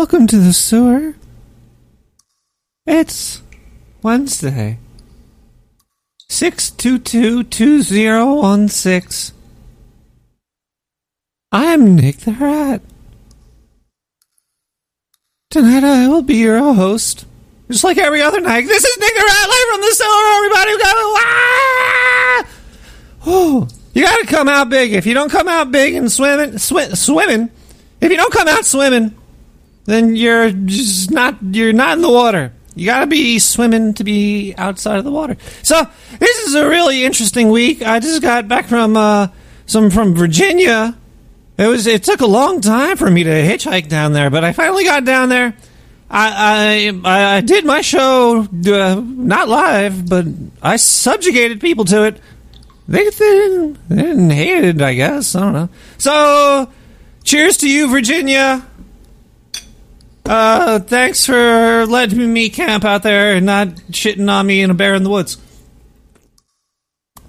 Welcome to the sewer. It's Wednesday. 622-2016. I'm Nick the Rat. Tonight I will be your host. Just like every other night. This is Nick the Rat live from the sewer, everybody. Go, ah! Oh, you gotta come out big. If you don't come out big and swimming, swi- swimming, if you don't come out swimming, then you're just not you're not in the water. You got to be swimming to be outside of the water. So this is a really interesting week. I just got back from uh, some from Virginia. It was it took a long time for me to hitchhike down there, but I finally got down there. I I, I did my show uh, not live, but I subjugated people to it. They, they, didn't, they didn't hate it, I guess. I don't know. So, cheers to you, Virginia. Uh, thanks for letting me camp out there and not shitting on me in a bear in the woods.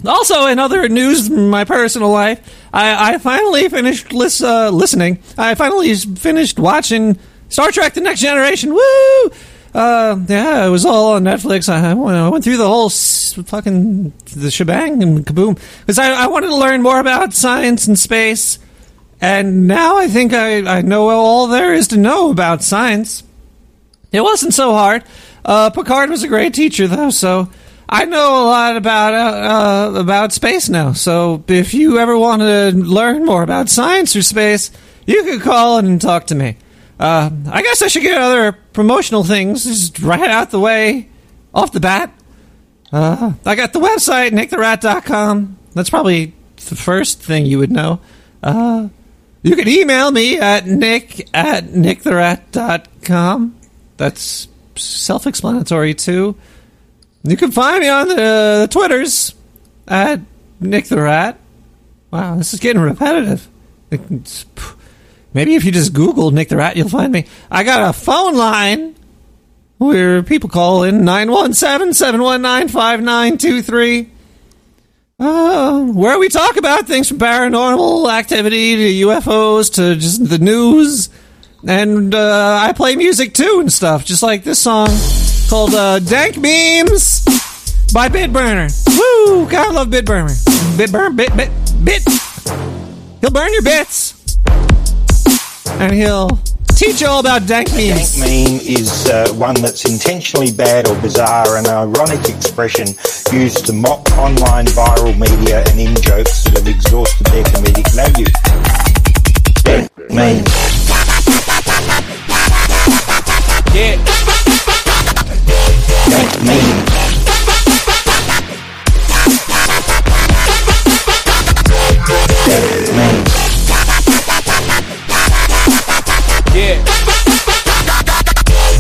Also, in other news my personal life, I, I finally finished lis- uh, listening. I finally finished watching Star Trek: The Next Generation. Woo! Uh, yeah, it was all on Netflix. I, went- I went through the whole fucking the shebang and kaboom because I, I wanted to learn more about science and space. And now I think I, I know all there is to know about science. It wasn't so hard. Uh, Picard was a great teacher, though, so I know a lot about uh, uh, about space now. So if you ever want to learn more about science or space, you can call and talk to me. Uh, I guess I should get other promotional things just right out the way, off the bat. Uh, I got the website, nicktherat.com. That's probably the first thing you would know. Uh, you can email me at nick at nicktherat.com. That's self explanatory, too. You can find me on the, the Twitters at Nick the Rat. Wow, this is getting repetitive. Maybe if you just Google Nick the Rat, you'll find me. I got a phone line where people call in 917 719 5923. Uh, where we talk about things from paranormal activity to UFOs to just the news. And uh, I play music too and stuff, just like this song called uh, Dank Memes by Bitburner. Woo! God, I love Bitburner. Bitburn, bit, bit, bit. He'll burn your bits. And he'll teach you all about dank memes. Dank meme is uh, one that's intentionally bad or bizarre, an ironic expression used to mock online viral media and in jokes that have exhausted their comedic value. Dank meme. Yeah. Dank meme. Dank meme. Yeah.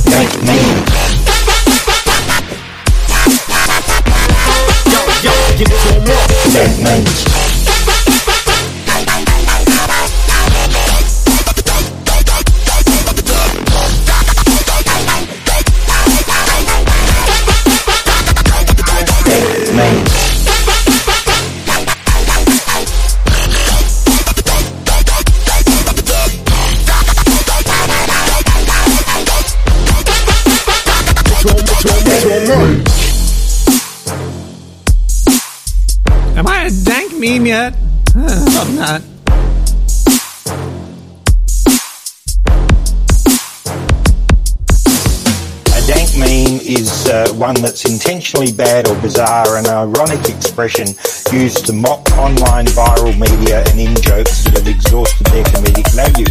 Dank meme. Dank memes. I'm not. A dank meme is uh, one that's intentionally bad or bizarre, an ironic expression used to mock online viral media and in jokes that have exhausted their comedic value.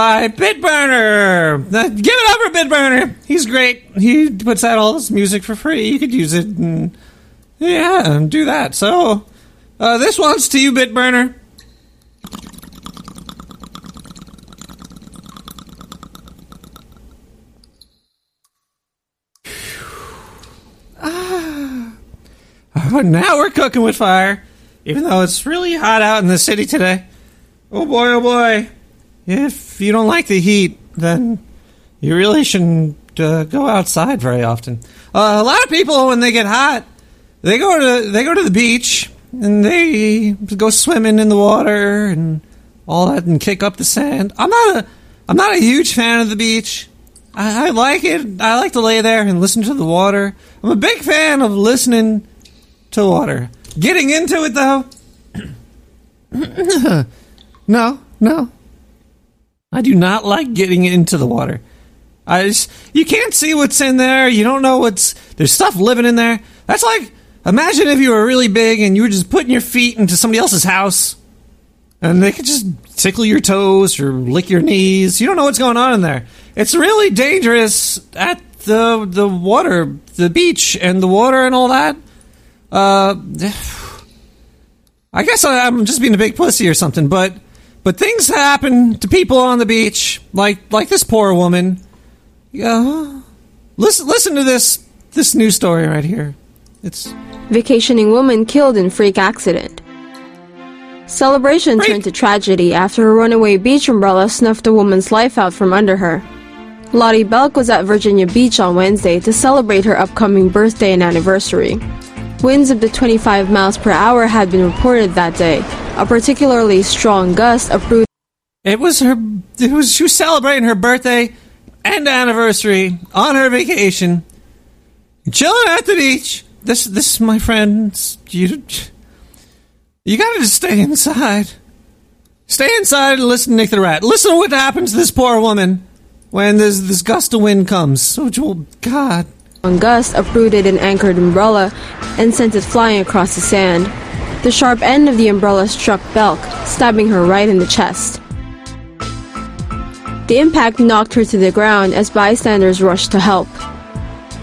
By Bitburner. Uh, give it up for Bitburner. He's great. He puts out all this music for free. You could use it and yeah, and do that. So uh, this one's to you, Bitburner. Ah. now we're cooking with fire, even though it's really hot out in the city today. Oh boy, oh boy. If you don't like the heat, then you really shouldn't uh, go outside very often. Uh, a lot of people, when they get hot, they go to they go to the beach and they go swimming in the water and all that and kick up the sand. I'm not a I'm not a huge fan of the beach. I, I like it. I like to lay there and listen to the water. I'm a big fan of listening to water. Getting into it though, no, no. I do not like getting into the water. I just, you can't see what's in there. You don't know what's there's stuff living in there. That's like imagine if you were really big and you were just putting your feet into somebody else's house and they could just tickle your toes or lick your knees. You don't know what's going on in there. It's really dangerous at the the water, the beach and the water and all that. Uh I guess I'm just being a big pussy or something, but but things happen to people on the beach, like like this poor woman. Yeah, listen listen to this this news story right here. It's vacationing woman killed in freak accident. Celebration freak. turned to tragedy after a runaway beach umbrella snuffed a woman's life out from under her. Lottie Belk was at Virginia Beach on Wednesday to celebrate her upcoming birthday and anniversary. Winds of the 25 miles per hour had been reported that day. A particularly strong gust uprooted. It was her. It was she was celebrating her birthday and anniversary on her vacation, chilling at the beach. This, this, my friends, you, you gotta just stay inside. Stay inside and listen to Nick the Rat. Listen to what happens to this poor woman when this this gust of wind comes. Oh, God. One gust uprooted an anchored umbrella and sent it flying across the sand. The sharp end of the umbrella struck Belk, stabbing her right in the chest. The impact knocked her to the ground as bystanders rushed to help.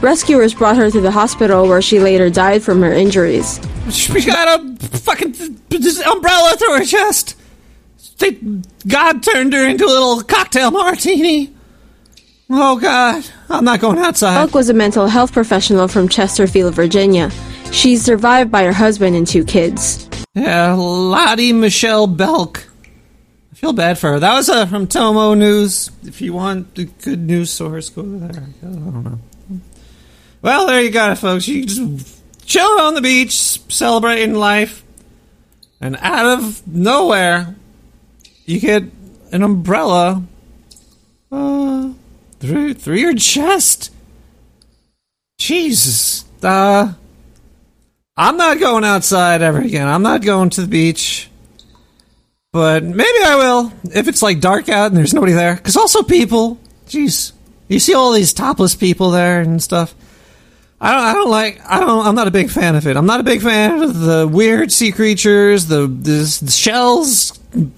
Rescuers brought her to the hospital where she later died from her injuries. She got a fucking umbrella through her chest. God turned her into a little cocktail martini. Oh, God. I'm not going outside. Belk was a mental health professional from Chesterfield, Virginia. She's survived by her husband and two kids. Yeah, Lottie Michelle Belk. I feel bad for her. That was uh, from Tomo News. If you want a good news source, go there. I don't know. Well, there you got it, folks. You just chilling on the beach, celebrating life, and out of nowhere, you get an umbrella. Uh, through through your chest. Jesus. Uh I'm not going outside ever again. I'm not going to the beach. But maybe I will if it's like dark out and there's nobody there. Cuz also people, jeez. You see all these topless people there and stuff. I don't I don't like I don't I'm not a big fan of it. I'm not a big fan of the weird sea creatures, the the, the shells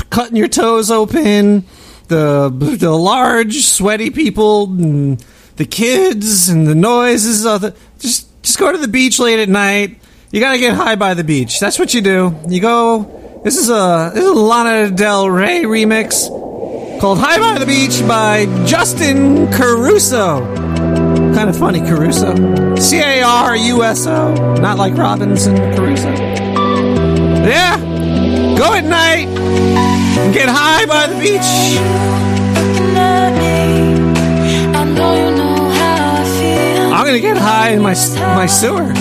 cutting your toes open the the large sweaty people and the kids and the noises of the just just go to the beach late at night. You gotta get high by the beach. That's what you do. You go. This is a this is a Lana Del Rey remix called "High by the Beach" by Justin Caruso. Kind of funny, Caruso. C A R U S O, not like Robinson Caruso. Yeah, go at night get high by the beach. I'm gonna get high in my my sewer.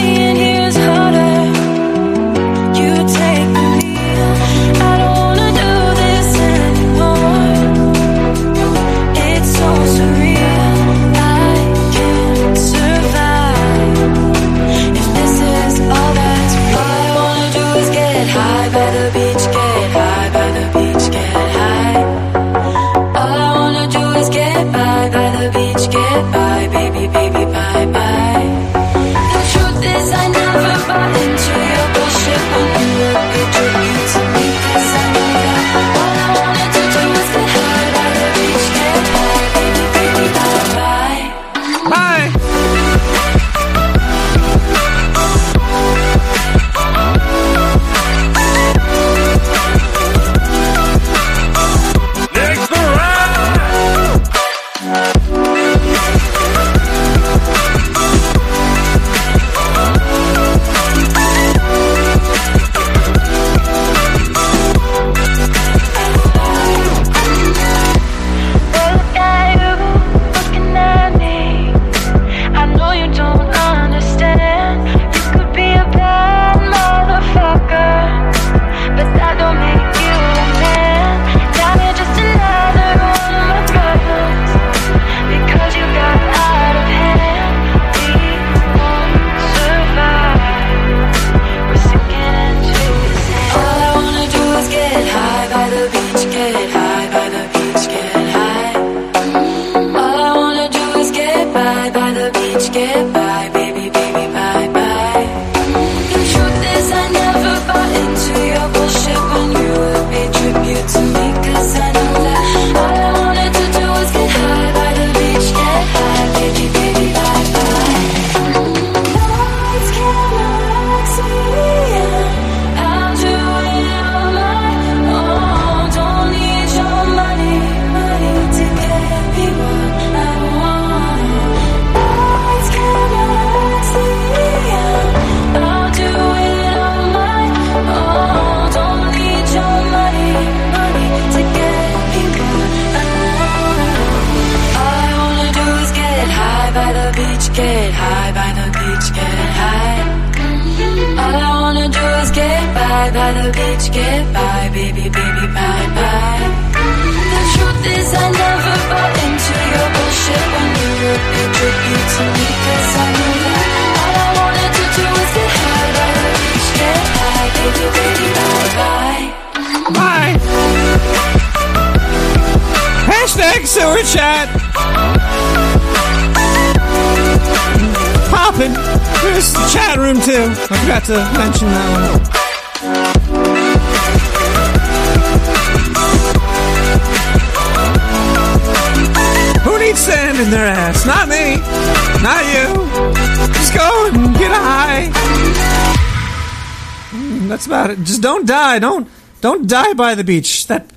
Die. Don't don't die by the beach. That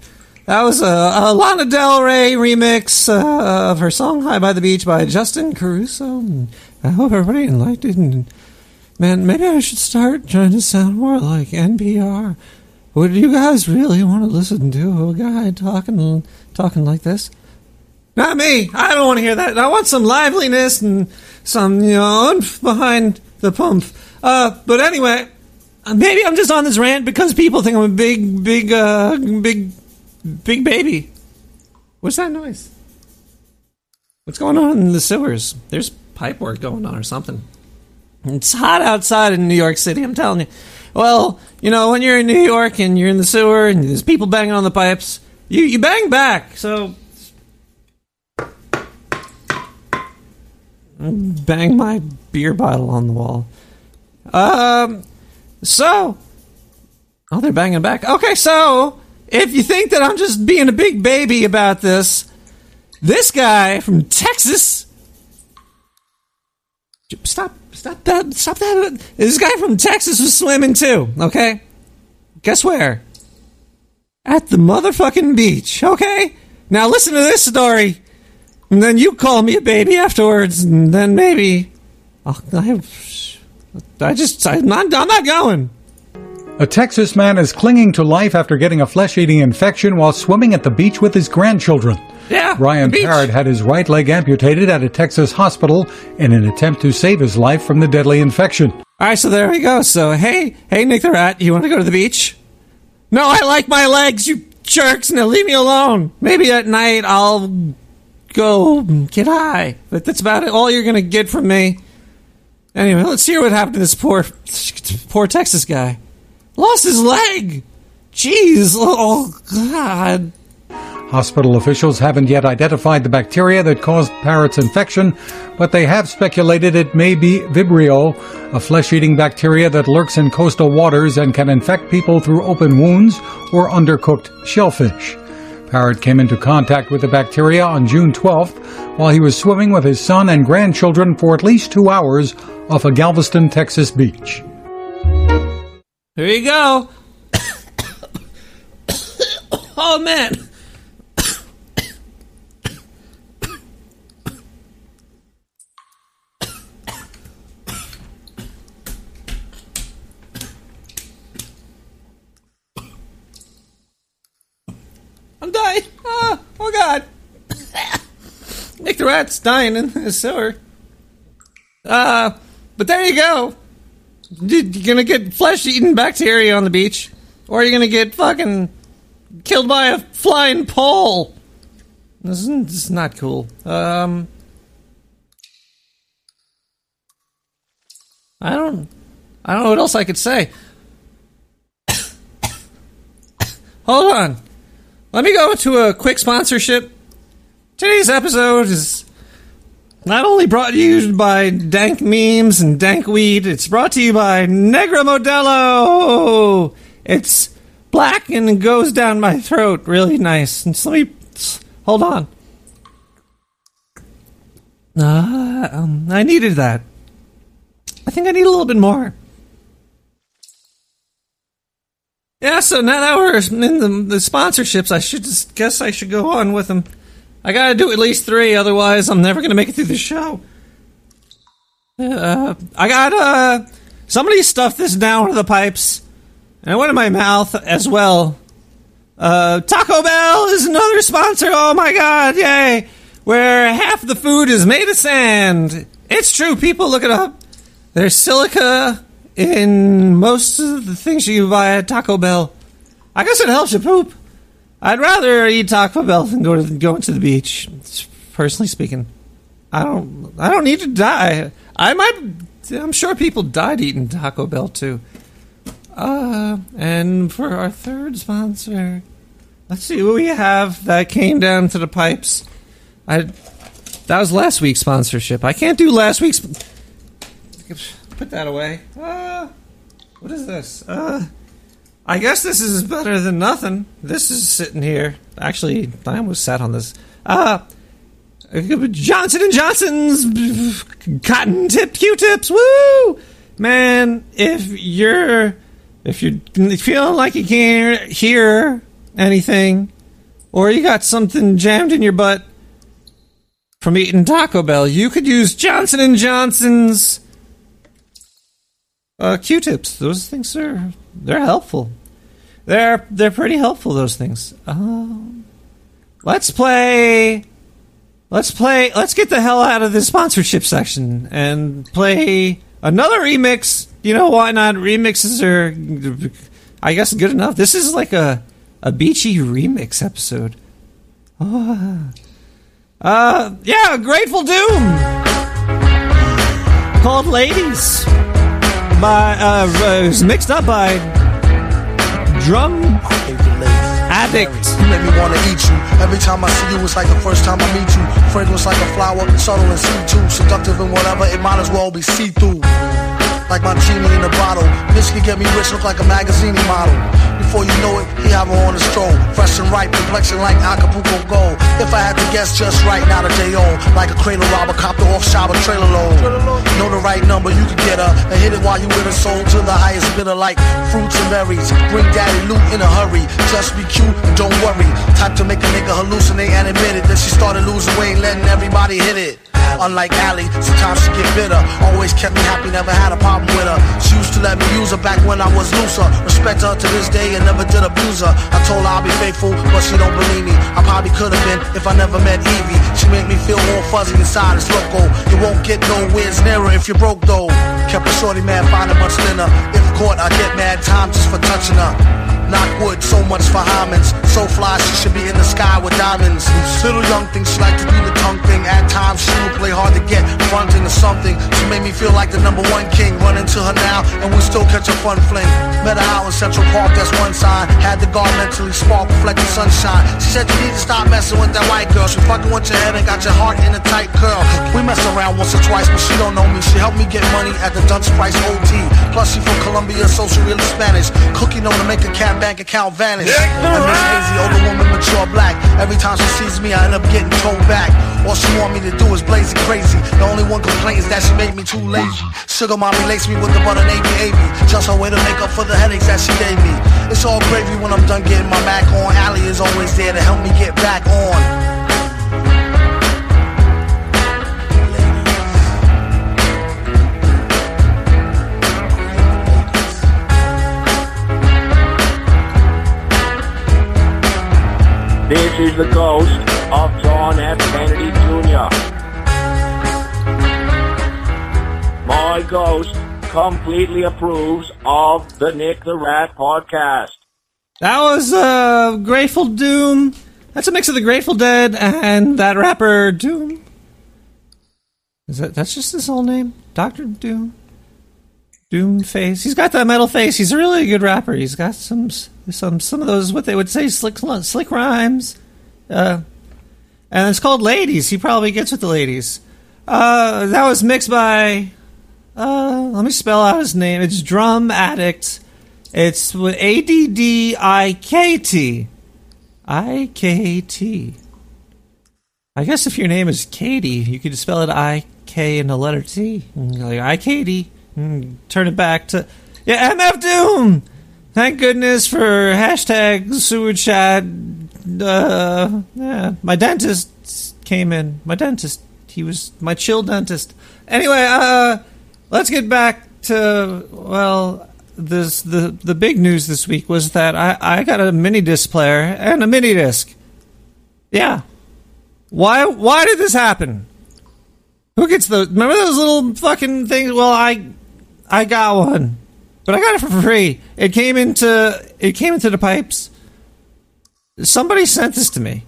that was a, a Lana Del Rey remix uh, of her song "High by the Beach" by Justin Caruso. I hope everybody liked it. And man, maybe I should start trying to sound more like NPR. Would you guys really want to listen to a guy talking talking like this? Not me. I don't want to hear that. I want some liveliness and some, you know, behind the pump. Uh, but anyway, maybe I'm just on this rant because people think I'm a big, big, uh, big, big baby. What's that noise? What's going on in the sewers? There's pipe work going on or something. It's hot outside in New York City, I'm telling you. Well, you know, when you're in New York and you're in the sewer and there's people banging on the pipes, you, you bang back. So bang my beer bottle on the wall. Um, so, oh, they're banging back. Okay, so if you think that I'm just being a big baby about this, this guy from Texas. Stop! Stop that! Stop that! This guy from Texas was swimming too. Okay, guess where? At the motherfucking beach. Okay, now listen to this story. And then you call me a baby afterwards, and then maybe I'll, I, I just I'm not, I'm not going. A Texas man is clinging to life after getting a flesh eating infection while swimming at the beach with his grandchildren. Yeah, Ryan. Parrott had his right leg amputated at a Texas hospital in an attempt to save his life from the deadly infection. All right, so there we go. So hey, hey, Nick the Rat, you want to go to the beach? No, I like my legs, you jerks. Now leave me alone. Maybe at night I'll go get high, but that's about it. All you're gonna get from me. Anyway, let's hear what happened to this poor, poor Texas guy. Lost his leg. Jeez. Oh, oh God. Hospital officials haven't yet identified the bacteria that caused Parrott's infection, but they have speculated it may be Vibrio, a flesh-eating bacteria that lurks in coastal waters and can infect people through open wounds or undercooked shellfish. Parrott came into contact with the bacteria on June 12th while he was swimming with his son and grandchildren for at least two hours off a Galveston, Texas beach. Here you go. oh man. I'm dying. Ah, oh god. Nick the rat's dying in the sewer. Uh, but there you go. You're gonna get flesh eating bacteria on the beach, or you're gonna get fucking killed by a flying pole. This is, this is not cool. Um, I don't, I don't know what else I could say. Hold on, let me go to a quick sponsorship. Today's episode is not only brought to you by dank memes and dank weed, it's brought to you by Negra Modelo. It's black and it goes down my throat really nice. And so let me hold on. Uh, um, I needed that. I think I need a little bit more. Yeah, so now that we're in the, the sponsorships, I should just guess I should go on with them. I gotta do at least three, otherwise I'm never gonna make it through the show. Uh, I got uh, somebody stuffed this down of the pipes, and it went in my mouth as well. Uh, Taco Bell is another sponsor. Oh my god, yay! Where half the food is made of sand, It's true. People look it up. There's silica in most of the things you buy at Taco Bell. I guess it helps you poop. I'd rather eat Taco Bell than go to go into the beach. Personally speaking, I don't. I don't need to die. I might. I'm sure people died eating Taco Bell too. Uh, and for our third sponsor, let's see what we have that came down to the pipes. I that was last week's sponsorship. I can't do last week's. Put that away. Uh, what is this? Uh, I guess this is better than nothing. This is sitting here. Actually, I almost sat on this. Uh, Johnson and Johnson's cotton tip Q-tips. Woo, man! If you're if you're feeling like you can't hear anything, or you got something jammed in your butt from eating Taco Bell, you could use Johnson and Johnson's uh, Q-tips. Those things are they're helpful. They're they're pretty helpful. Those things. Um, let's play. Let's play. Let's get the hell out of the sponsorship section and play another remix. You know why not? Remixes are, I guess, good enough. This is like a a beachy remix episode. Oh. Uh, yeah, Grateful Doom called "Ladies" by uh, was mixed up by Drum Addikt. You make me wanna eat you. Every time I see you, it's like the first time I meet you. Fragrance like a flower, subtle and see-too. Seductive and whatever, it might as well be see-through. Like my genie in a bottle. This can get me rich, look like a magazine model. Before you know it, he have her on his stroll. Fresh and ripe, complexion like Acapulco gold. If I had to guess just right, not a day old. Like a cradle robber, the off shop, a trailer load. Know the right number, you can get her. And hit it while you with her soul to the highest bidder like fruits and berries. Bring daddy loot in a hurry. Just be cute and don't worry. Type to make a nigga hallucinate and admit it. That she started losing weight, letting everybody hit it. Unlike Allie, sometimes she get bitter. Always kept me happy, never had a problem with her. She used to let me use her back when I was looser. Respect her to this day and never did abuse her. I told her I'll be faithful, but she don't believe me. I probably could have been if I never met Evie. She made me feel all fuzzy inside, it's loco. You won't get nowhere nearer if you're broke though. Kept a shorty mad, finding much thinner. If caught, I get mad time just for touching her. Knock wood, so much for Hyman's. So fly, she should be in the sky with diamonds. Little young thing, she like to do the tongue thing. At times, she will play hard to get, fronting or something. She made me feel like the number one king. Run into her now, and we still catch a fun fling. Met her out in Central Park, that's one sign. Had the guard mentally spark, reflecting sunshine. She said you need to stop messing with that white girl. She fucking with your head and got your heart in a tight curl. We mess around once or twice, but she don't know me. She helped me get money at the Dutch Price OT. Plus, she from Colombia, so she really Spanish. Cookie know to make a cat bank account vanish. And Miss Hazy, older woman, mature black. Every time she sees me, I end up getting told back. All she want me to do is blaze it crazy. The only one complaint is that she made me too lazy. Sugar mommy laced me with the butter navy avy. Just her way to make up for the headaches that she gave me. It's all gravy when I'm done getting my back on. Allie is always there to help me get back on. This is the ghost of John F. Kennedy Jr. My ghost completely approves of the Nick the Rat podcast. That was uh, Grateful Doom. That's a mix of the Grateful Dead and that rapper Doom. Is that that's just his whole name? Doctor Doom. Doom face. He's got that metal face. He's a really good rapper. He's got some some some of those what they would say slick slick rhymes. Uh, and it's called Ladies. He probably gets with the ladies. Uh, that was mixed by. Uh, let me spell out his name. It's Drum Addikt. It's with A D D I K T. I K T. I guess if your name is Katie, you could spell it I K and the letter T. Like I Katie. Mm, Turn it back to yeah, MF Doom. Thank goodness for hashtag sewer chat. Uh, yeah, my dentist came in. My dentist. He was my chill dentist. Anyway, uh, let's get back to well, this the the big news this week was that I I got a mini disc player and a mini disc. Yeah. Why why did this happen? Who gets those? Remember those little fucking things? Well, I I got one, but I got it for free. It came into it came into the pipes. Somebody sent this to me.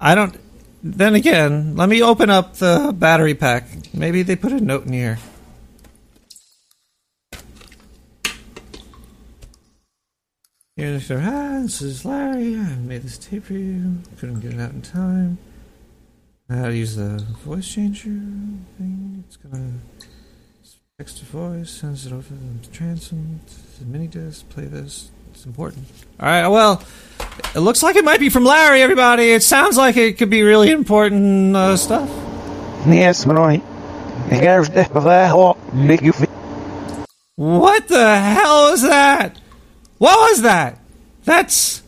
I don't. Then again, let me open up the battery pack. Maybe they put a note in here. Here's their ah, this is Larry. I made this tape for you. Couldn't get it out in time. I had to use the voice changer thing. It's gonna text to voice, sends it over to the transom, to the mini disc, play this. It's important. Alright, well, it looks like it might be from Larry, everybody. It sounds like it could be really important uh, stuff. Yes, right. Here's the file. Make you feel. What the hell is that? What was that? That's.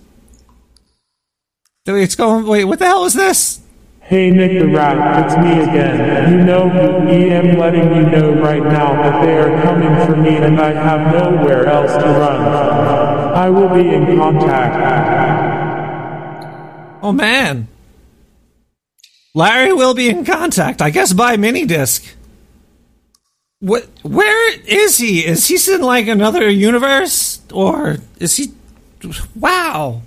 It's going. Wait, what the hell is this? Hey Nick the Rat, it's me again. You know I am letting you know right now that they are coming for me and I have nowhere else to run. I will be in contact. Oh man. Larry will be in contact, I guess by mini disc. What where is he? Is he in like another universe? Or is he Wow.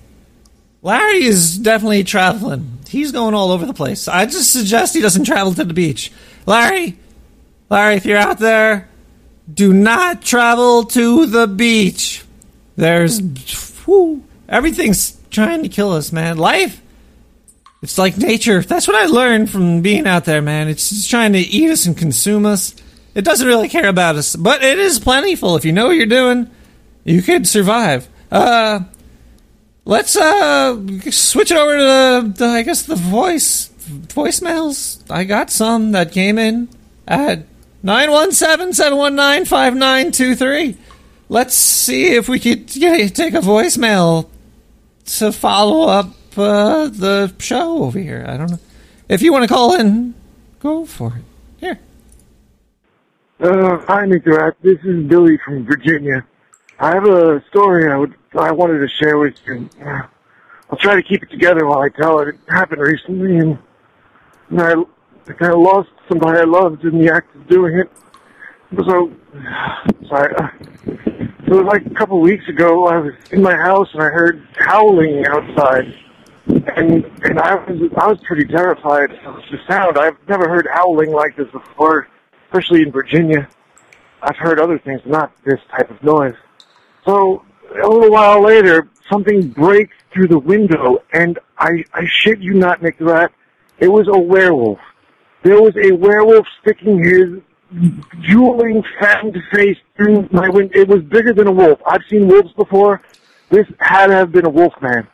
Larry is definitely traveling. He's going all over the place. I just suggest he doesn't travel to the beach. Larry, Larry, if you're out there, do not travel to the beach. There's whew, everything's trying to kill us, man. Life, it's like nature. That's what I learned from being out there, man. It's just trying to eat us and consume us. It doesn't really care about us, but it is plentiful. If you know what you're doing, you could survive. Uh, Let's uh switch it over to the, the I guess the voice voicemails. I got some that came in at 917-719-5923. Let's see if we could take a voicemail to follow up uh, the show over here. I don't know. If you want to call in, go for it. Here. Uh, hi. Rat. This is Billy from Virginia. I have a story I would I wanted to share with you. I'll try to keep it together while I tell it. It happened recently, and, and I, I kind of lost somebody I loved in the act of doing it. So. Uh, it was like a couple of weeks ago. I was in my house and I heard howling outside, and and I was I was pretty terrified of the sound. I've never heard howling like this before, especially in Virginia. I've heard other things, not this type of noise. So a little while later, something breaks through the window, and I, I shit you not, Nick the Rat, it was a werewolf. There was a werewolf sticking his drooling, fattened face through my window. It was bigger than a wolf. I've seen wolves before. This had to have been a wolf man.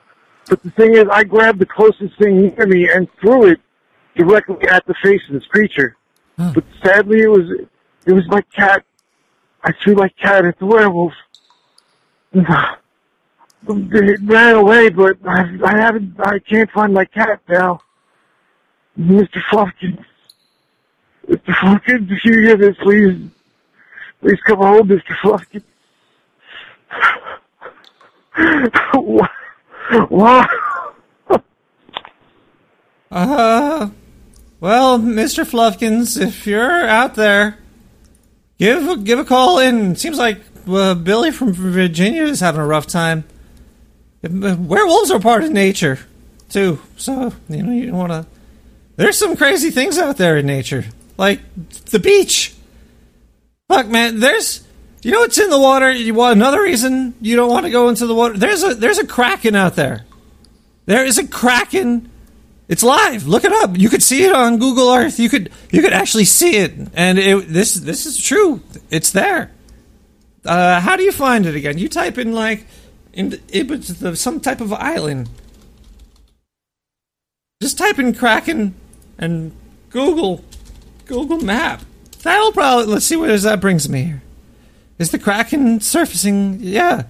But the thing is, I grabbed the closest thing near me and threw it directly at the face of this creature. But sadly, it was it was my cat. I threw my cat at the werewolf. It ran away, but I, I haven't. I can't find my cat now. Mr. Fluffkins. Mr. Fluffkins, if you hear this, please, please come home, Mr. Fluffkins. Why? Uh, well, Mr. Fluffkins, if you're out there, give give a call in. Seems like uh, Billy from Virginia is having a rough time. Uh, Werewolves are part of nature, too. So you know you don't want to. There's some crazy things out there in nature, like the beach. Fuck, man. There's you know what's in the water. You want another reason you don't want to go into the water. There's a there's a kraken out there. There is a kraken. It's live. Look it up. You could see it on Google Earth. You could you could actually see it, and it, this this is true. It's there. Uh, how do you find it again? You type in like in the, some type of island. Just type in Kraken and Google Google Map. That'll probably let's see where that brings me here. Is the Kraken surfacing? Yeah,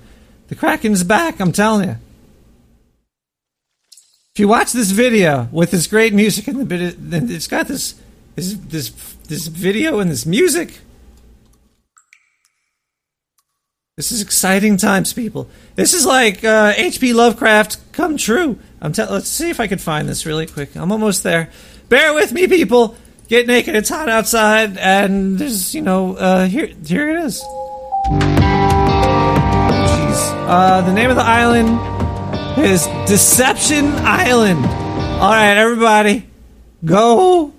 the Kraken's back. I'm telling you. If you watch this video with this great music and the bit, it's got this this this this video and this music. This is exciting times, people. This is like uh, H.P. Lovecraft come true. I'm tell- Let's see if I can find this really quick. I'm almost there. Bear with me, people. get naked. It's hot outside, and there's you know uh, here here it is. Jeez. Uh, the name of the island is Deception Island. All right, everybody, go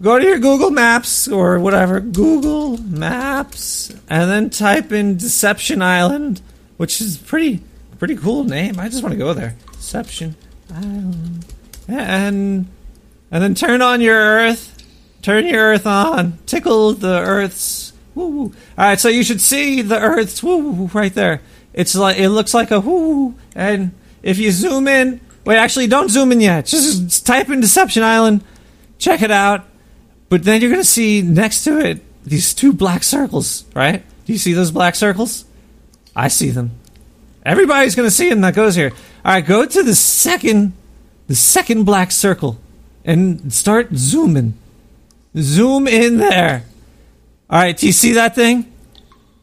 go to your Google Maps or whatever Google Maps, and then type in Deception Island, which is pretty pretty cool name. I just want to go there. Deception Island, and and then turn on your Earth. Turn your Earth on. Tickle the Earth's. Woo, woo. All right, so you should see the Earth's woo, woo, right there. It's like it looks like a whoo, and if you zoom in, wait, actually, don't zoom in yet. Just type in Deception Island, check it out. But then you're gonna see next to it these two black circles, right? Do you see those black circles? I see them. Everybody's gonna see them that goes here. All right, go to the second, the second black circle, and start zooming. Zoom in there. All right, do you see that thing?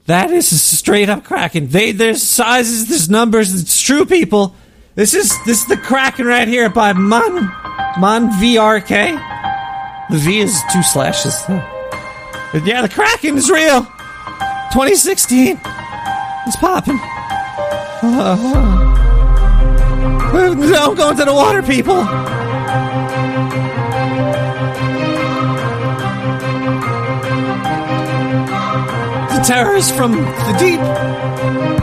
That is a straight up Kraken. They there's sizes, there's numbers. It's true, people. This is this is the Kraken right here by Mon Mon VRK. The V is two slashes. Yeah, the Kraken is real. 2016. It's popping. Uh, don't go into the water, people. The terrors from the deep.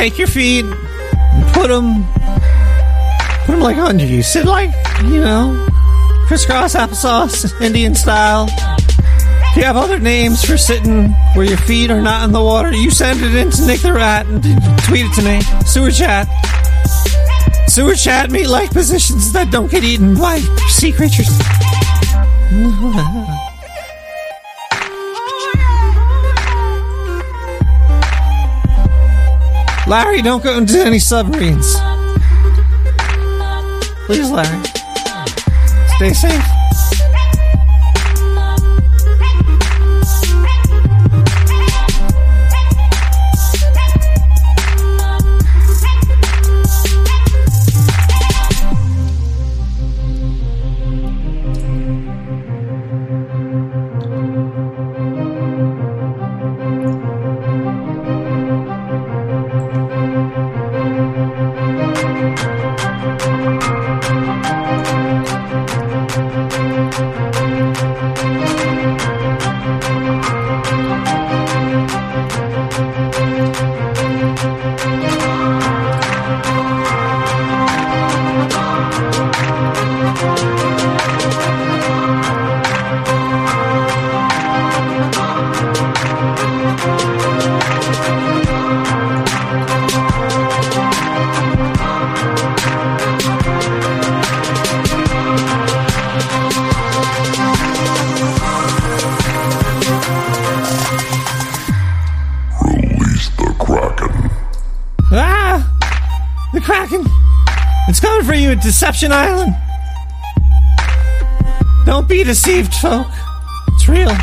Take your feet, and put them, put them like under you. Sit like you know, crisscross applesauce, Indian style. If you have other names for sitting where your feet are not in the water, you send it in to Nick the Rat and tweet it to me. Sewer chat. Sewer chat me like positions that don't get eaten by sea creatures. Larry, don't go into any submarines. Please, Larry. Stay safe. Deception Island! Don't be deceived, folk. It's real.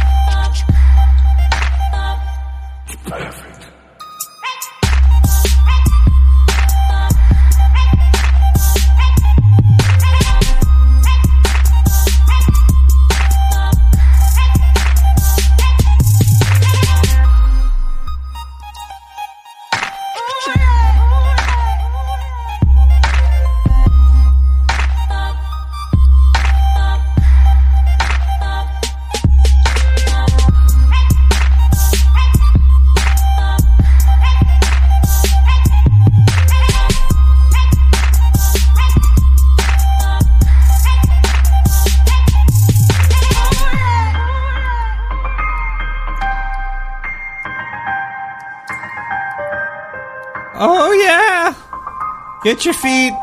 Get your feet.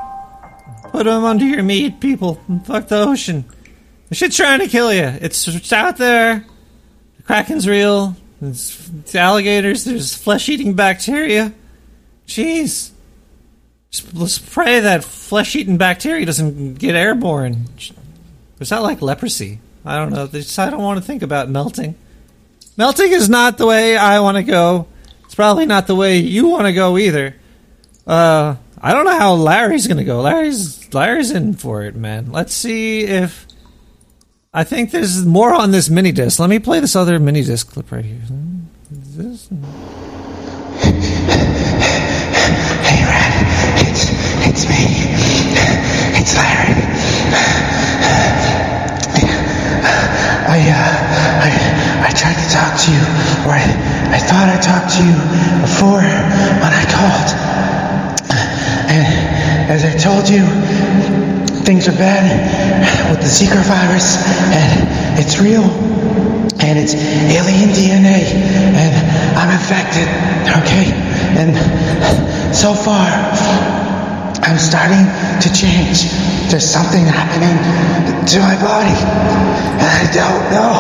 Put them under your meat, people. Fuck the ocean. The shit's trying to kill you. It's, it's out there. The Kraken's real. There's, it's alligators. There's flesh-eating bacteria. Jeez. Let's pray that flesh-eating bacteria doesn't get airborne. Is that like leprosy? I don't know. I don't want to think about melting. Melting is not the way I want to go. It's probably not the way you want to go either. Uh, I don't know how Larry's gonna go. Larry's Larry's in for it, man. Let's see if I think there's more on this mini disc. Let me play this other mini disc clip right here. Is this? Hey, Rat. It's, it's me. It's Larry. I, uh, I, I tried to talk to you, or I, I thought I talked to you before when I called. And as I told you, things are bad with the Zika virus, and it's real, and it's alien DNA, and I'm infected, okay? And so far, I'm starting to change. There's something happening to my body, and I don't know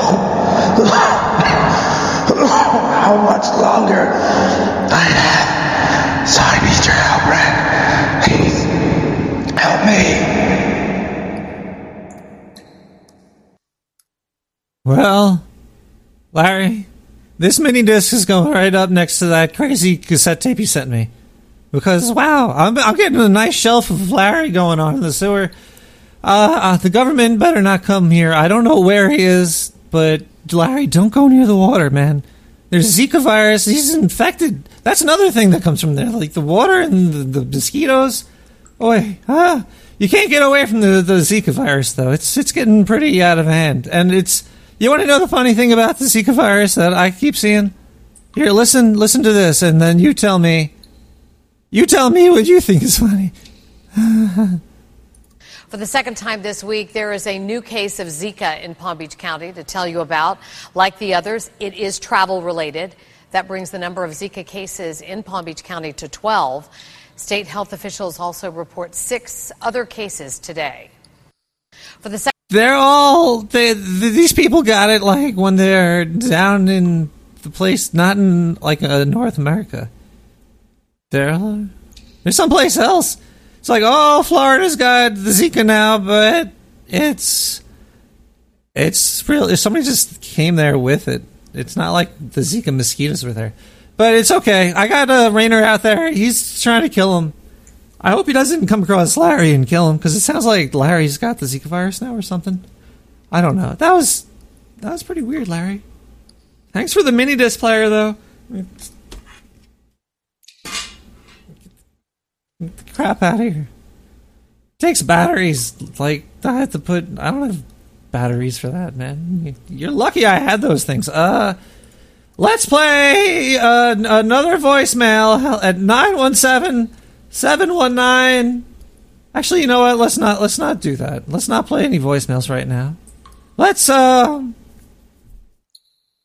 how much longer I have. So I need your help, Red. Please, Well, Larry, this mini disc is going right up next to that crazy cassette tape you sent me. Because wow, I'm, I'm getting a nice shelf of Larry going on in the sewer. Uh, uh, the government better not come here. I don't know where he is, but Larry, don't go near the water, man. There's Zika virus. He's infected. That's another thing that comes from there, like the water and the, the mosquitoes. Boy, ah, you can't get away from the, the Zika virus though. It's it's getting pretty out of hand, and it's. You want to know the funny thing about the Zika virus that I keep seeing? Here, listen, listen to this, and then you tell me. You tell me what you think is funny. For the second time this week, there is a new case of Zika in Palm Beach County to tell you about. Like the others, it is travel related. That brings the number of Zika cases in Palm Beach County to 12. State health officials also report six other cases today. For the They're all they, th these people got it like when they're down in the place, not in like uh, North America. They're they're someplace else. It's like, oh, Florida's got the Zika now, but it's it's real. If somebody just came there with it, it's not like the Zika mosquitoes were there. But it's okay. I got a Rainer out there. He's trying to kill him. I hope he doesn't come across Larry and kill him because it sounds like Larry's got the Zika virus now or something. I don't know. That was that was pretty weird, Larry. Thanks for the mini disc player, though. Get the crap out of here. takes batteries. Like I have to put. I don't have batteries for that, man. You're lucky I had those things. Uh, let's play uh, another voicemail at 917-719. Actually, you know what? Let's not. Let's not do that. Let's not play any voicemails right now. Let's uh.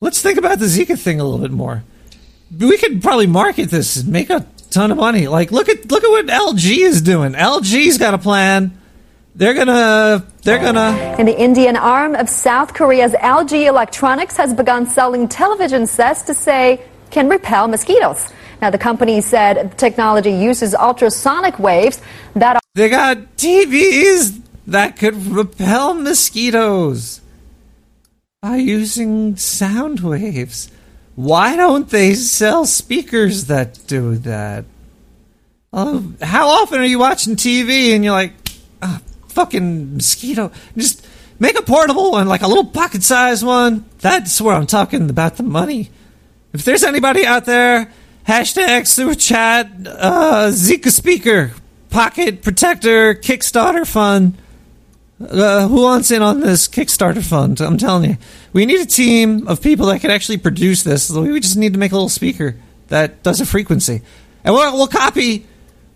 Let's think about the Zika thing a little bit more. We could probably market this and make a ton of money. Like look at look at what LG is doing. LG's got a plan. They're gonna they're gonna And the Indian arm of South Korea's LG Electronics has begun selling television sets to say can repel mosquitoes. Now the company said the technology uses ultrasonic waves that are they got TVs that could repel mosquitoes by using sound waves. Why don't they sell speakers that do that? Oh, how often are you watching TV and you're like, ah, fucking mosquito? Just make a portable one, like a little pocket sized one. That's where I'm talking about the money. If there's anybody out there, hashtag super chat, uh, Zika speaker, pocket protector, Kickstarter fund. Uh, who wants in on this Kickstarter fund? I'm telling you, we need a team of people that can actually produce this. We just need to make a little speaker that does a frequency, and we'll, we'll copy.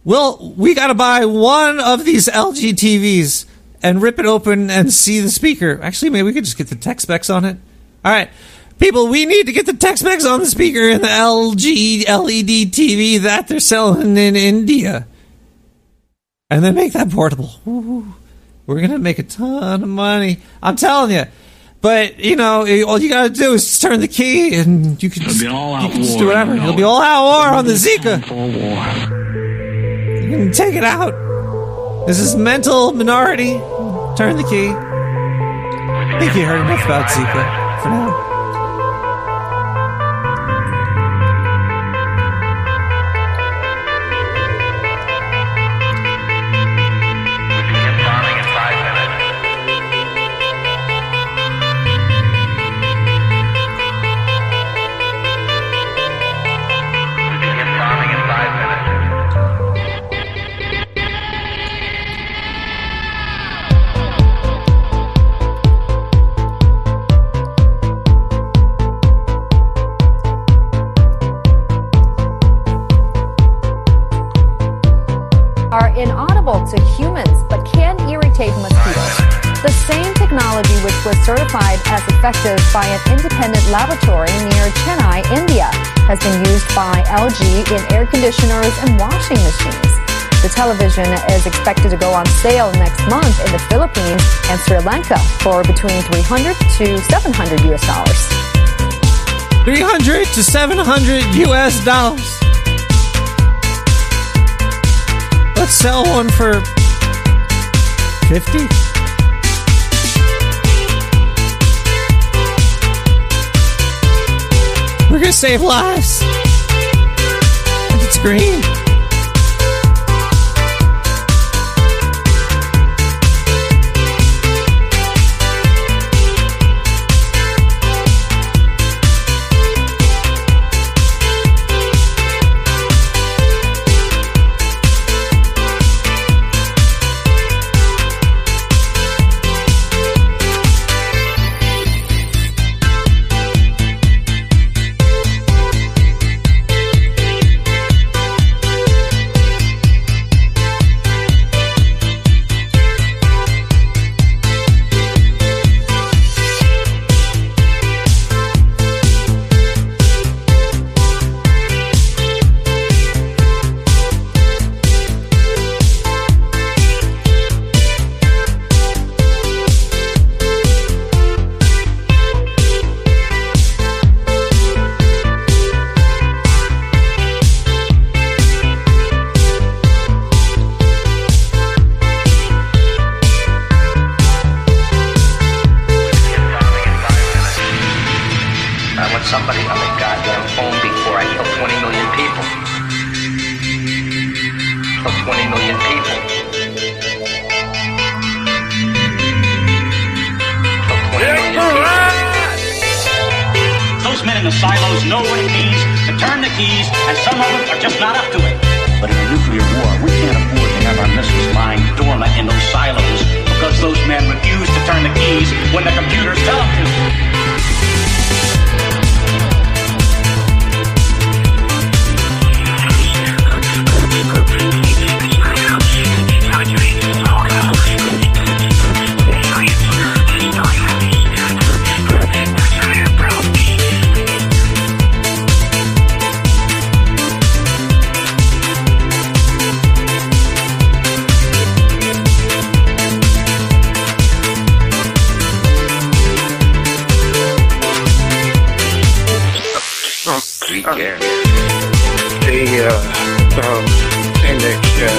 We'll we got to buy one of these LG TVs and rip it open and see the speaker. Actually, maybe we could just get the tech specs on it. All right, people, we need to get the tech specs on the speaker in the LG LED TV that they're selling in India. and then make that portable. Ooh, we're gonna make a ton of money. I'm telling you. But you know, eh, all you gotta do is turn the key, and you can, just, you can just do whatever. It'll be all out war on the Zika. Can take it out. This is mental minority. Turn the key. I think you heard enough about Zika for now. Effective by an independent laboratory near Chennai, India, has been used by LG in air conditioners and washing machines. The television is expected to go on sale next month in the Philippines and Sri Lanka for between 300 to 700 US dollars. 300 to 700 US dollars. Let's sell one for 50. Save lives. It's green. Okay. Hey, uh, um, hey Nick, uh,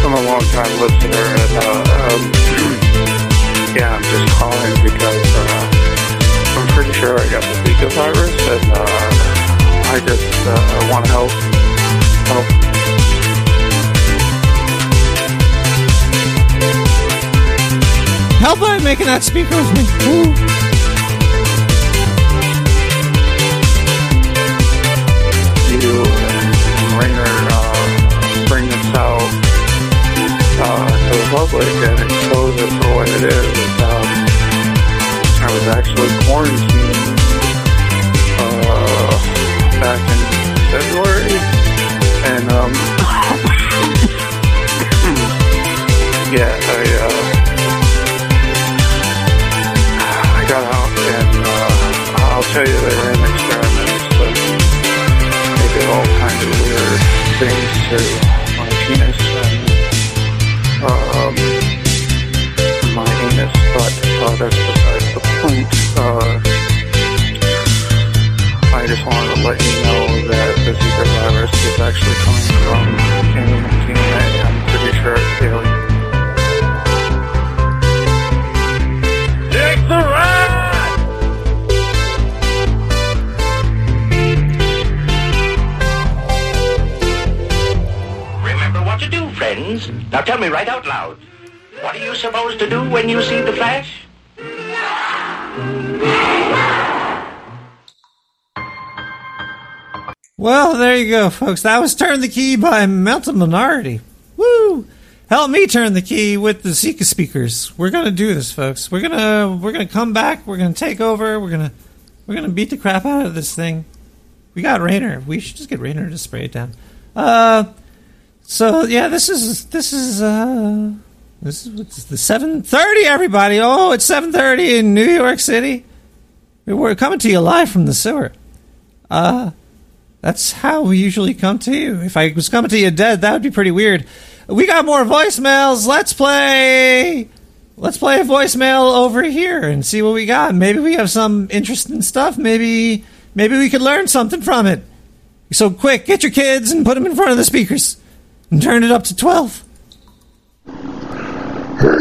I'm a long time listener, and, uh, um, yeah, I'm just calling because, uh, I'm pretty sure I got the Zika virus, and, uh, I just, uh, want to help, help Help by making that speaker with me. Ooh. You and Rainer, uh, bring this out, uh, to the public and expose it for what it is. Um, I was actually quarantined, uh, back in February, and, um, yeah, I, uh, I got out and, uh, I'll tell you they cancer my penis and um, my anus, but uh, that's besides the point. Uh, I just wanted to let you know that the Zika virus is actually coming from human DNA. I'm pretty sure it's alien. Now tell me right out loud. What are you supposed to do when you see the flash? Well, there you go, folks. That was Turn the Key by Melton Minority. Woo! Help me turn the key with the Zika speakers. We're gonna do this, folks. We're gonna we're gonna come back. We're gonna take over. We're gonna we're gonna beat the crap out of this thing. We got Rainer. We should just get Rainer to spray it down. Uh, so yeah, this is this is uh this is the seven thirty. Everybody, oh, it's seven thirty in New York City. We're coming to you live from the sewer. Uh, that's how we usually come to you. If I was coming to you dead, that would be pretty weird. We got more voicemails. Let's play. Let's play a voicemail over here and see what we got. Maybe we have some interesting stuff. Maybe maybe we could learn something from it. So quick, get your kids and put them in front of the speakers and turn it up to twelve. Hey,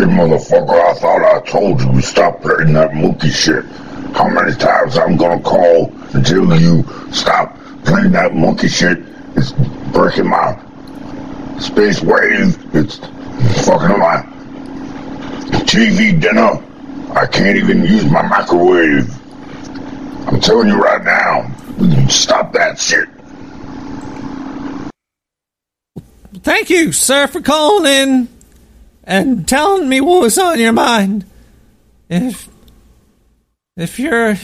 motherfucker, I thought I told you to stop playing that monkey shit. How many times I'm gonna call until you stop playing that monkey shit? It's breaking my space wave. It's fucking my TV dinner. I can't even use my microwave. I'm telling you right now, stop that shit. Thank you, sir, for calling in and telling me what was on your mind. If if you're,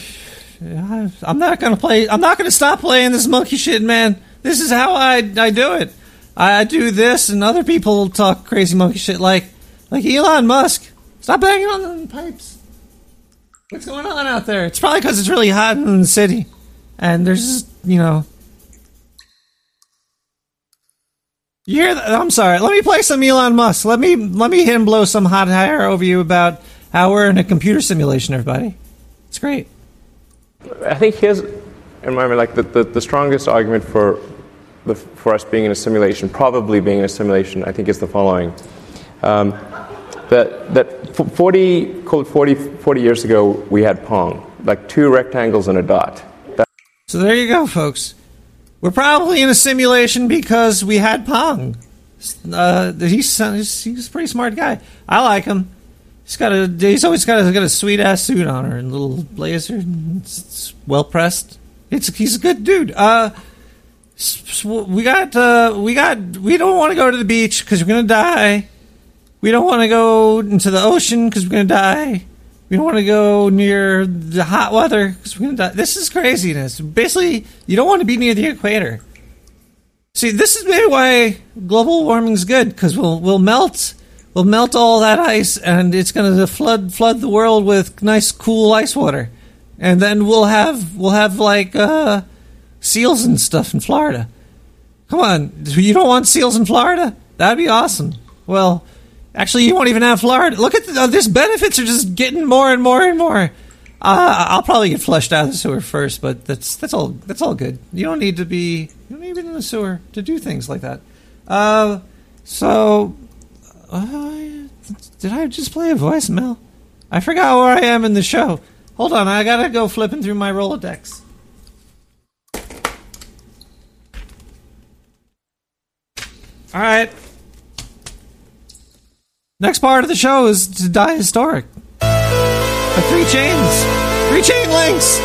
I'm not gonna play. I'm not gonna stop playing this monkey shit, man. This is how I I do it. I do this, and other people talk crazy monkey shit like like Elon Musk. Stop banging on the pipes. What's going on out there? It's probably because it's really hot in the city, and there's you know. You hear that? I'm sorry. Let me play some Elon Musk. Let me let me hit him blow some hot air over you about how we're in a computer simulation. Everybody, it's great. I think here's, in my mind, like the, the, the strongest argument for the, for us being in a simulation, probably being in a simulation, I think is the following. Um, that that 40, called 40, 40 years ago, we had Pong, like two rectangles and a dot. That, So there you go, folks. We're probably in a simulation because we had Pong. Uh, he's, he's he's a pretty smart guy. I like him. He's got a he's always got a, got a sweet ass suit on her and little blazer. It's, it's well pressed. It's he's a good dude. Uh, we got uh, we got we don't want to go to the beach because we're gonna die. We don't want to go into the ocean because we're gonna die. We don't want to go near the hot weather because we're gonna die. This is craziness. Basically, you don't want to be near the equator. See, this is maybe why global warming's good because we'll we'll melt we'll melt all that ice and it's going to flood flood the world with nice cool ice water, and then we'll have we'll have like uh, seals and stuff in Florida. Come on, you don't want seals in Florida? That'd be awesome. Well, actually, you won't even have Florida. Look at the, uh, this benefits are just getting more and more and more. Uh, I'll probably get flushed out of the sewer first, but that's that's all that's all good. You don't need to be you don't need to be in the sewer to do things like that. Uh, so, uh, did I just play a voicemail? I forgot where I am in the show. Hold on, I gotta go flipping through my Rolodex. All right. Next part of the show is to die historic. The three chains, three chain links.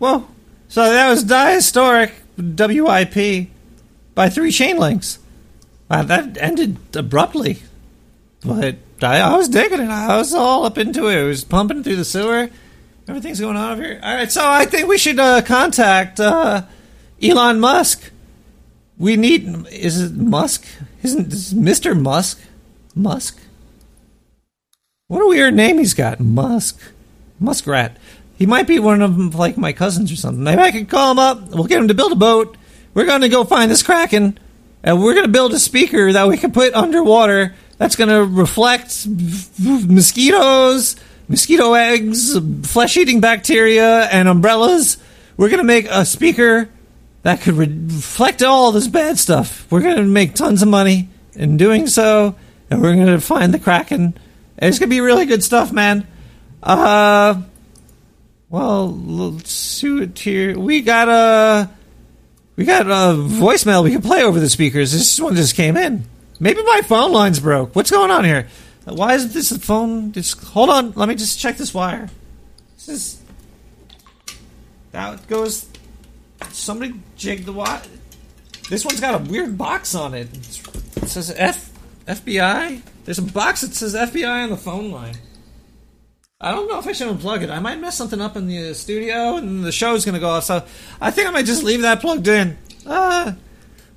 Well, so that was Dihistoric WIP by Three Chain Links. Wow, that ended abruptly. But I, I was digging it. I was all up into it. It was pumping through the sewer. Everything's going on over here. All right, so I think we should uh, contact uh, Elon Musk. We need. Is it Musk? Isn't is Mr. Musk? Musk? What a weird name he's got. Musk. Muskrat. He might be one of like my cousins or something. Maybe I could call him up. We'll get him to build a boat. We're going to go find this kraken, and we're going to build a speaker that we can put underwater. That's going to reflect mosquitoes, mosquito eggs, flesh-eating bacteria, and umbrellas. We're going to make a speaker that could reflect all this bad stuff. We're going to make tons of money in doing so, and we're going to find the kraken. It's going to be really good stuff, man. Uh, well, let's see it here. We got a we got a voicemail we can play over the speakers. This one just came in. Maybe my phone line's broke. What's going on here? Why isn't this phone? Just hold on. Let me just check this wire. This is that goes. Somebody jigged the wire. This one's got a weird box on it. It says F FBI. There's a box that says FBI on the phone line. I don't know if I should unplug it. I might mess something up in the studio, and the show's going to go off. So I think I might just leave that plugged in. Uh,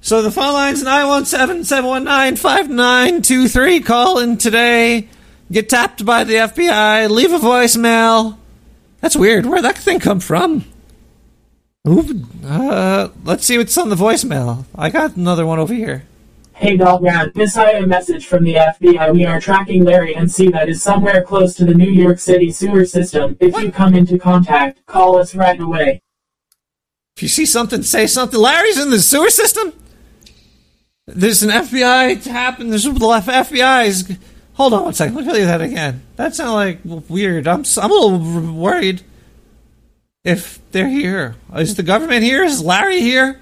so the phone line's 917-719-5923. Call in today. Get tapped by the FBI. Leave a voicemail. That's weird. Where'd that thing come from? Ooh, uh, let's see what's on the voicemail. I got another one over here. Hey Galgrad, this I a message from the FBI. We are tracking Larry and see that is somewhere close to the New York City sewer system. If you come into contact, call us right away. If you see something, say something. Larry's in the sewer system? There's an FBI tap and there's the FBI's. Hold on one second. Let me tell you that again. That sounded like weird. I'm, I'm a little worried if they're here. Is the government here? Is Larry here?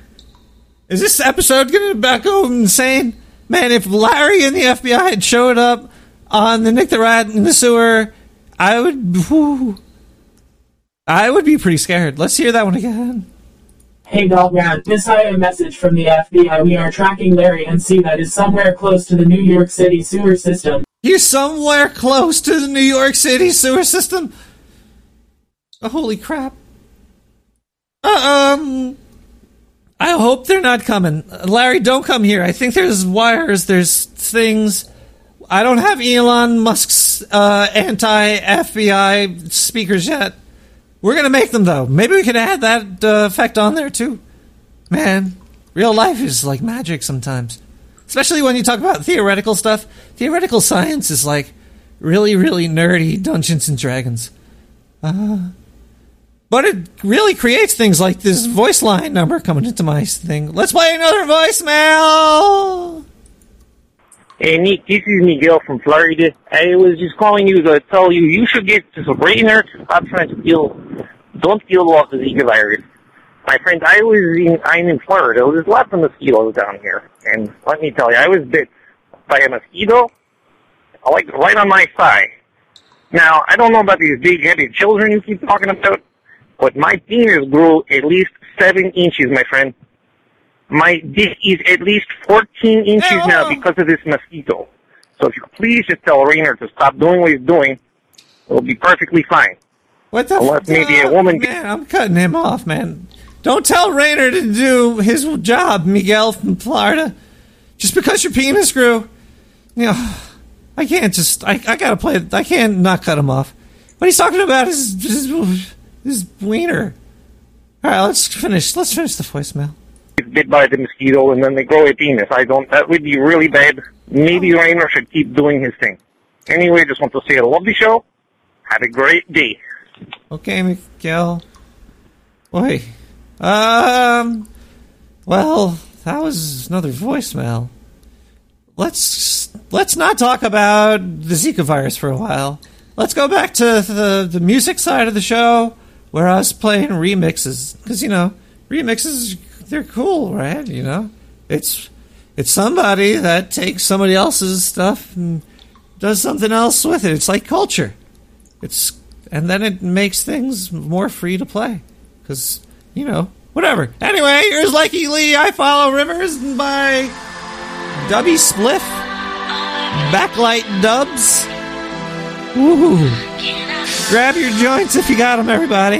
Is this episode going to go insane? Man, if Larry and the FBI had showed up on the Nick the Rat in the sewer, I would. Whew, I would be pretty scared. Let's hear that one again. Hey Galgrad, this I a message from the FBI. We are tracking Larry and see that is somewhere close to the New York City sewer system. He's somewhere close to the New York City sewer system. Oh, holy crap. Uh, um, I hope they're not coming. Larry, don't come here. I think there's wires, there's things. I don't have Elon Musk's uh, anti FBI speakers yet. We're going to make them, though. Maybe we could add that uh, effect on there, too. Man, real life is like magic sometimes. Especially when you talk about theoretical stuff. Theoretical science is like really, really nerdy Dungeons and Dragons. Uh, but it really creates things like this mm-hmm. voice line number coming into my thing. Let's play another voicemail. Hey Nick, this is Miguel from Florida. I was just calling you to tell you you should get to Sabrina. Stop trying to kill, don't kill off the Zika virus. My friend, I was in, I'm in Florida. There's lots of mosquitoes down here, and let me tell you, I was bit by a mosquito, like right on my thigh. Now, I don't know about these big headed children you keep talking about, but my penis grew at least seven inches, my friend. My dick is at least 14 inches now because of this mosquito. So if you could please just tell Rainer to stop doing what he's doing, it'll be perfectly fine. What the Unless maybe a woman Man, I'm cutting him off, man. Don't tell Rainer to do his job, Miguel from Florida. Just because your penis grew, you know, I can't just. I, I gotta play. I can't not cut him off. What he's talking about is his, is wiener. All right, let's finish. Let's finish the voicemail. gets bit by the mosquito and then they grow a penis. I don't. That would be really bad. Maybe Rainer should keep doing his thing. Anyway, just want to say I love the show. Have a great day. Okay, Miguel. Boy. Um. Well, that was another voicemail. Let's let's not talk about the Zika virus for a while. Let's go back to the the music side of the show, where I was playing remixes because you know remixes they're cool, right? You know, it's it's somebody that takes somebody else's stuff and does something else with it. It's like culture. It's and then it makes things more free to play. Because, you know, whatever. Anyway, here's Lykke Li. I follow Rivers by Dubby Spliff. Backlight Dubs. Woohoo. Grab your joints if you got them, everybody.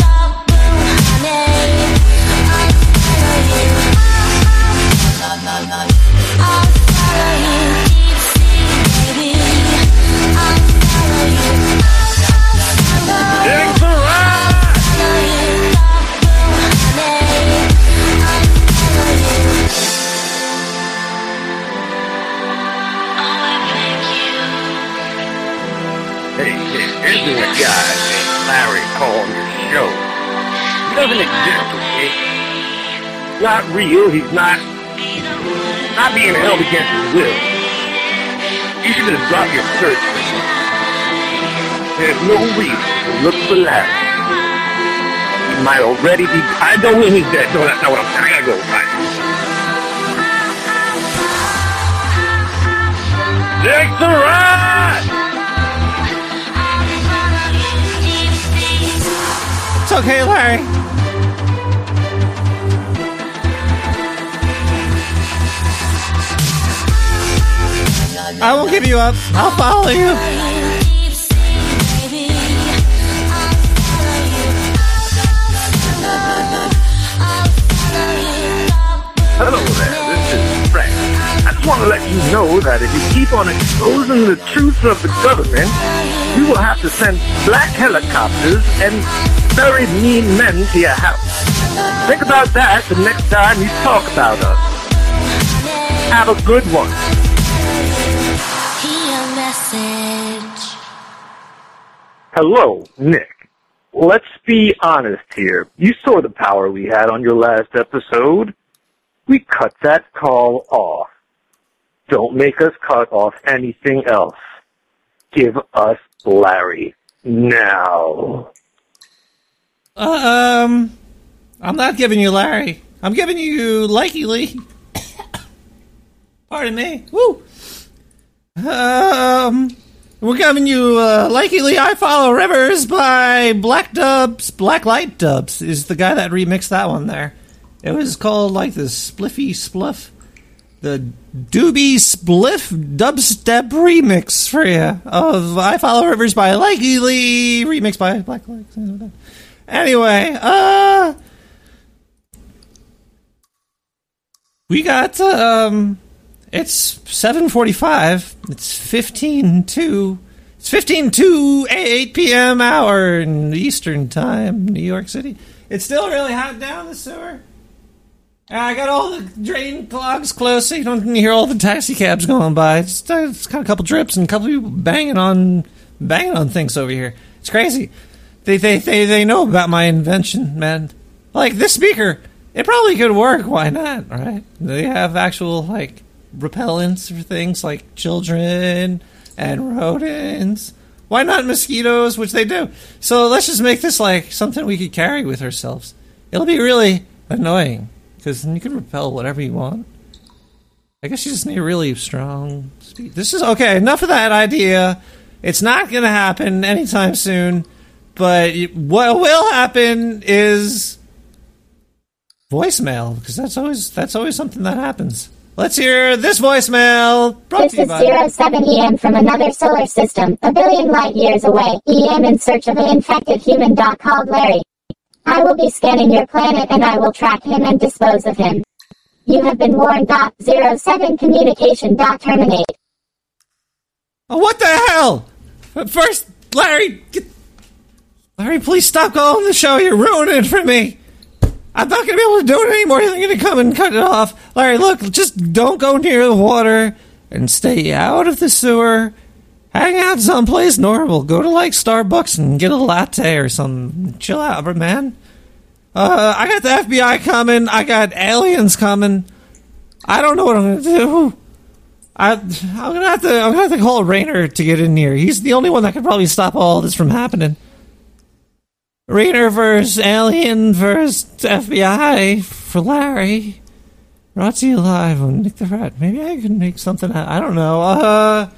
he's not, not being held against his will. You should just drop your search. There's no reason to look for Larry. He might already be, I don't mean he's dead, no, that's not what I'm saying, I gotta go, bye. Next to ride! It's okay, Larry. I won't give you up. I'll follow you. Hello there, this is Frank. I just want to let you know that if you keep on exposing the truth of the government, you will have to send black helicopters and very mean men to your house. Think about that the next time you talk about us. Have a good one. Hello, Nick. Let's be honest here. You saw the power we had on your last episode. We cut that call off. Don't make us cut off anything else. Give us Larry now. Uh, um, I'm not giving you Larry. I'm giving you Lykke Li. Pardon me. Woo. Um, we're giving you uh, Lykke Li. I follow Rivers by Black Dubs. Black Light Dubs is the guy that remixed that one there. It was called like the Spliffy Spluff, the Doobie Spliff Dubstep remix for you of I Follow Rivers by Lykke Li, remixed by Black Light. Anyway, uh, we got um, it's seven forty-five. It's fifteen to it's fifteen to eight p.m. hour in Eastern time, New York City. It's still really hot down the sewer. I got all the drain clogs closed, so you don't hear all the taxi cabs going by. It's, uh, it's got a couple drips and a couple people banging on banging on things over here. It's crazy. They they they they know about my invention, man. Like this speaker, it probably could work. Why not? Right? They have actual like repellents for things like children and rodents. Why not mosquitoes, which they do? So let's just make this like something we could carry with ourselves. It'll be really annoying because you can repel whatever you want. I guess you just need really strong speed. This is okay. Enough of that idea. It's not going to happen anytime soon. But what will happen is voicemail because that's always that's always something that happens. Let's hear this voicemail. Brought This is by zero seven EM from another solar system, a billion light years away. EM in search of an infected human dog called Larry. I will be scanning your planet and I will track him and dispose of him. You have been warned. Dot zero seven communication. Dot terminate. Oh, what the hell? First, Larry, get, Larry, please stop calling the show. You're ruining it for me. I'm not to be able to do it anymore. Going to come and cut it off. Larry, look, just don't go near the water and stay out of the sewer. Hang out someplace normal. Go to like Starbucks and get a latte or something. Chill out, man. Uh, I got the FBI coming. I got aliens coming. I don't know what I'm to do. I, I'm gonna have to. I'm gonna have to call Rayner to get in here. He's the only one that could probably stop all this from happening. Rayner versus Alien versus FBI for Larry. Brought to you live on Nick the Rat. Maybe I can make something. out- I don't know. Uh,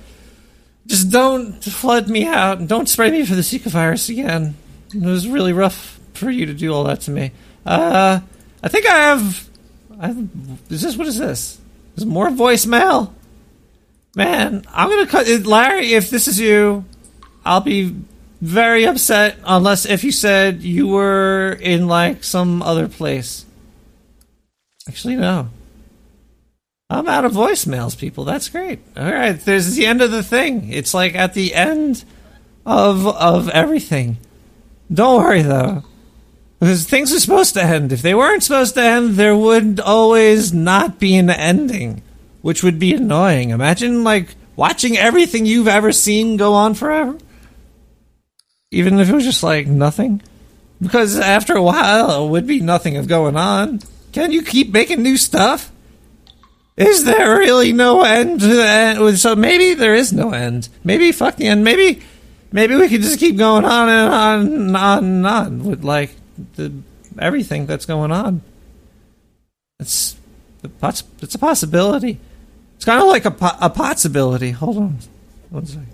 just don't flood me out and don't spray me for the Zika virus again. It was really rough for you to do all that to me. Uh, I think I have. I have is this what is this? Is more voicemail? Man, I'm gonna cut it, Larry. If this is you, I'll be very upset unless if you said you were in like some other place. Actually, no. I'm out of voicemails, people. That's great. All right, there's the end of the thing. It's like at the end of of everything. Don't worry though, because things are supposed to end. If they weren't supposed to end, there would always not be an ending, which would be annoying. Imagine like watching everything you've ever seen go on forever, even if it was just like nothing. Because after a while, it would be nothing of going on. Can you keep making new stuff? Is there really no end to the end? So maybe there is no end. Maybe fuck the end. Maybe maybe we could just keep going on and on and on and on with like the everything that's going on. It's the it's a possibility. It's kind of like a a possibility. Hold on, one second.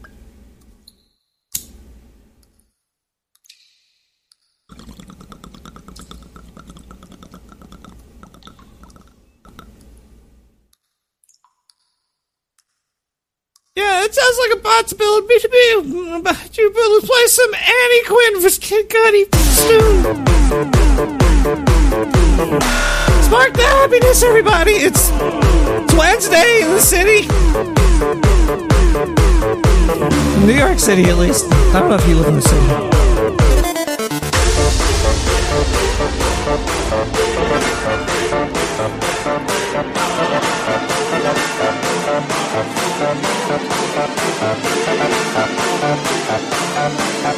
Yeah, it sounds like a possibility to me. But you let's play some Annie Quinn for Kid Cudi soon. Spark the happiness, everybody. It's, it's Wednesday in the city. New York City, at least. I don't know if you live in the city.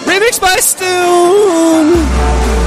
Remix by Stu.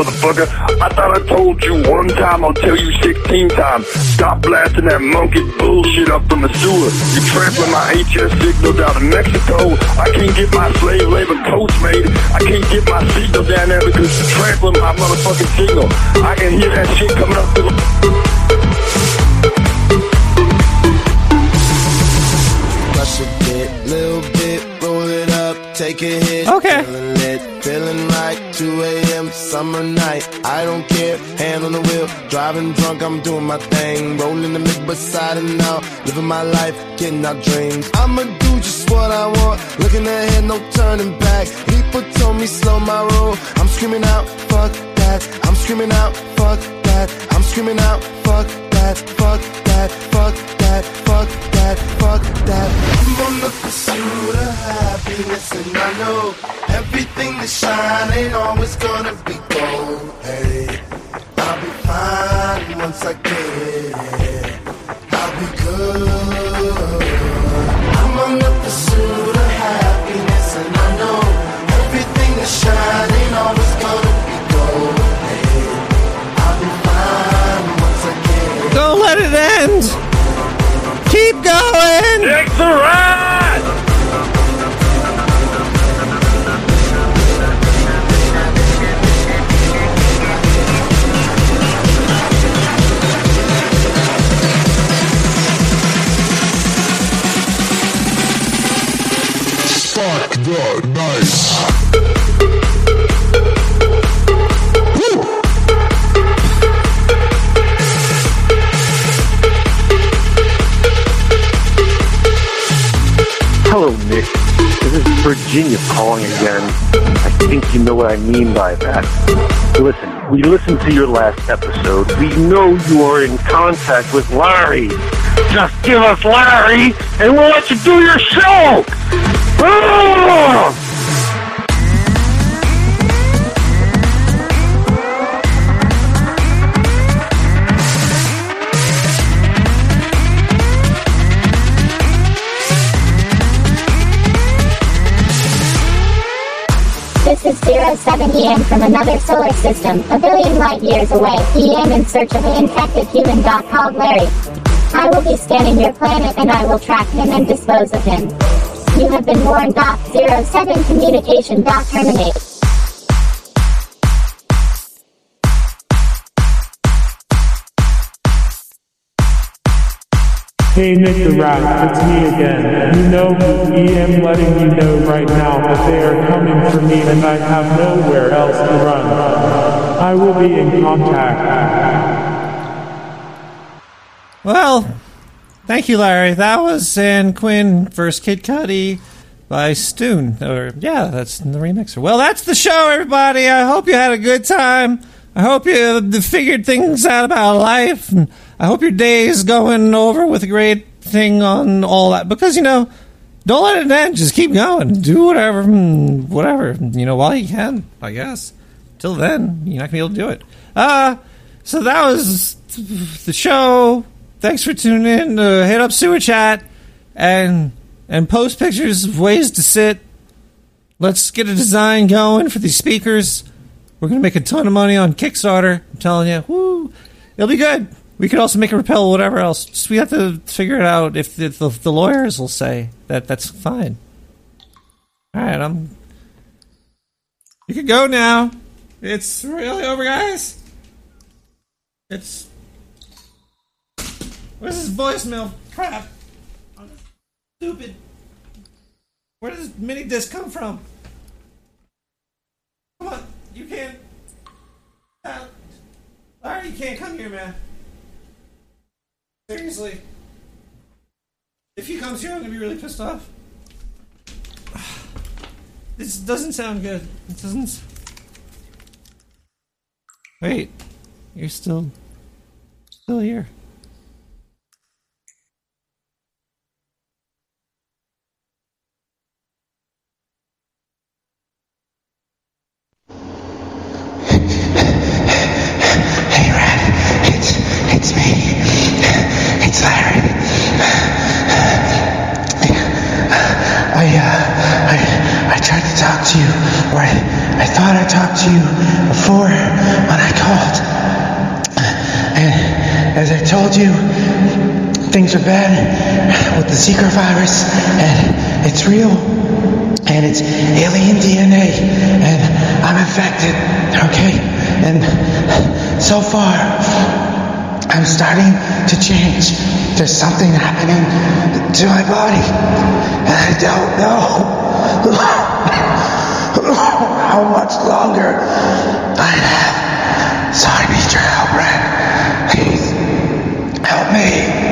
Motherfucker. I thought I told you one time, I'll tell you 16 times. Stop blasting that monkey bullshit up from the sewer. You trampling my HS signal down to Mexico. I can't get my slave labor coats made. I can't get my signal down there because you're trampling my motherfucking signal. I can hear that shit coming up to the... Crush a bit, little bit, roll it up, take a hit. Okay. Feeling lit, feeling right. 2 a.m. summer night. I don't care, hand on the wheel, driving drunk. I'm doing my thing, rolling the mid beside and now, living my life, getting our dreams. I'ma do just what I want, looking ahead, no turning back. People told me slow my roll. I'm screaming out, fuck that. I'm screaming out, fuck that. I'm screaming out, fuck that, fuck that, fuck that, fuck that, fuck that. I'm on the pursuit happiness, and I know everything that shine ain't always gonna be gold. Hey, I'll be fine once I get it. I'll be good. I'm on the pursuit of happiness, and I know everything that shine ain't always gonna be gold. Hey, I'll be fine once I get it. Don't let it end. Keep going. Dick the Rat! Mean by that. Listen, we listened to your last episode. We know you are in contact with Larry. Just give us Larry, and we'll let you do your show. Ah! EM from another solar system, a billion light years away. EM in search of an infected human dog called Larry. I will be scanning your planet and I will track him and dispose of him. You have been warned. Doc 07 communication. Doc terminate. Hey the Rat, it's me again. You know who EM letting you know right now that they are coming for me and I have nowhere else to run. I will be in contact. Well, thank you, Larry. That was San Quinn versus Kid Cudi by Stoon. Or yeah, that's the remixer. Well, that's the show, everybody. I hope you had a good time. I hope you figured things out about life, and I hope your day is going over with a great thing on all that. Because you know, don't let it end. Just keep going. Do whatever, mm, whatever. You know, while you can. I guess. Till then, you're not gonna be able to do it. Uh so that was the show. Thanks for tuning in. Uh, hit up sewer chat and and post pictures of ways to sit. Let's get a design going for these speakers. We're gonna make a ton of money on Kickstarter. I'm telling you, woo! It'll be good. We could also make a repel, or whatever else. Just we have to figure it out. If the, the, the lawyers will say that that's fine. All right, I'm. You can go now. It's really over, guys. It's. Where's this voicemail? Crap. Stupid. Where does this mini disc come from? Come on, you can't. Uh, Larry, you can't come here, man. Seriously. If he comes here, I'm gonna be really pissed off. This doesn't sound good. It doesn't. Wait, you're still still here. Hey, Rat. It's, it's me. It's Larry. I, uh, I, I tried to talk to you, or I, I thought I talked to you before when I called. And as I told you, things are bad with the Zika virus, and it's real, and it's alien DNA, and I'm infected, okay? And so far, I'm starting to change. There's something happening to my body, and I don't know How much longer I have? So I need your help, Brad. Please help me.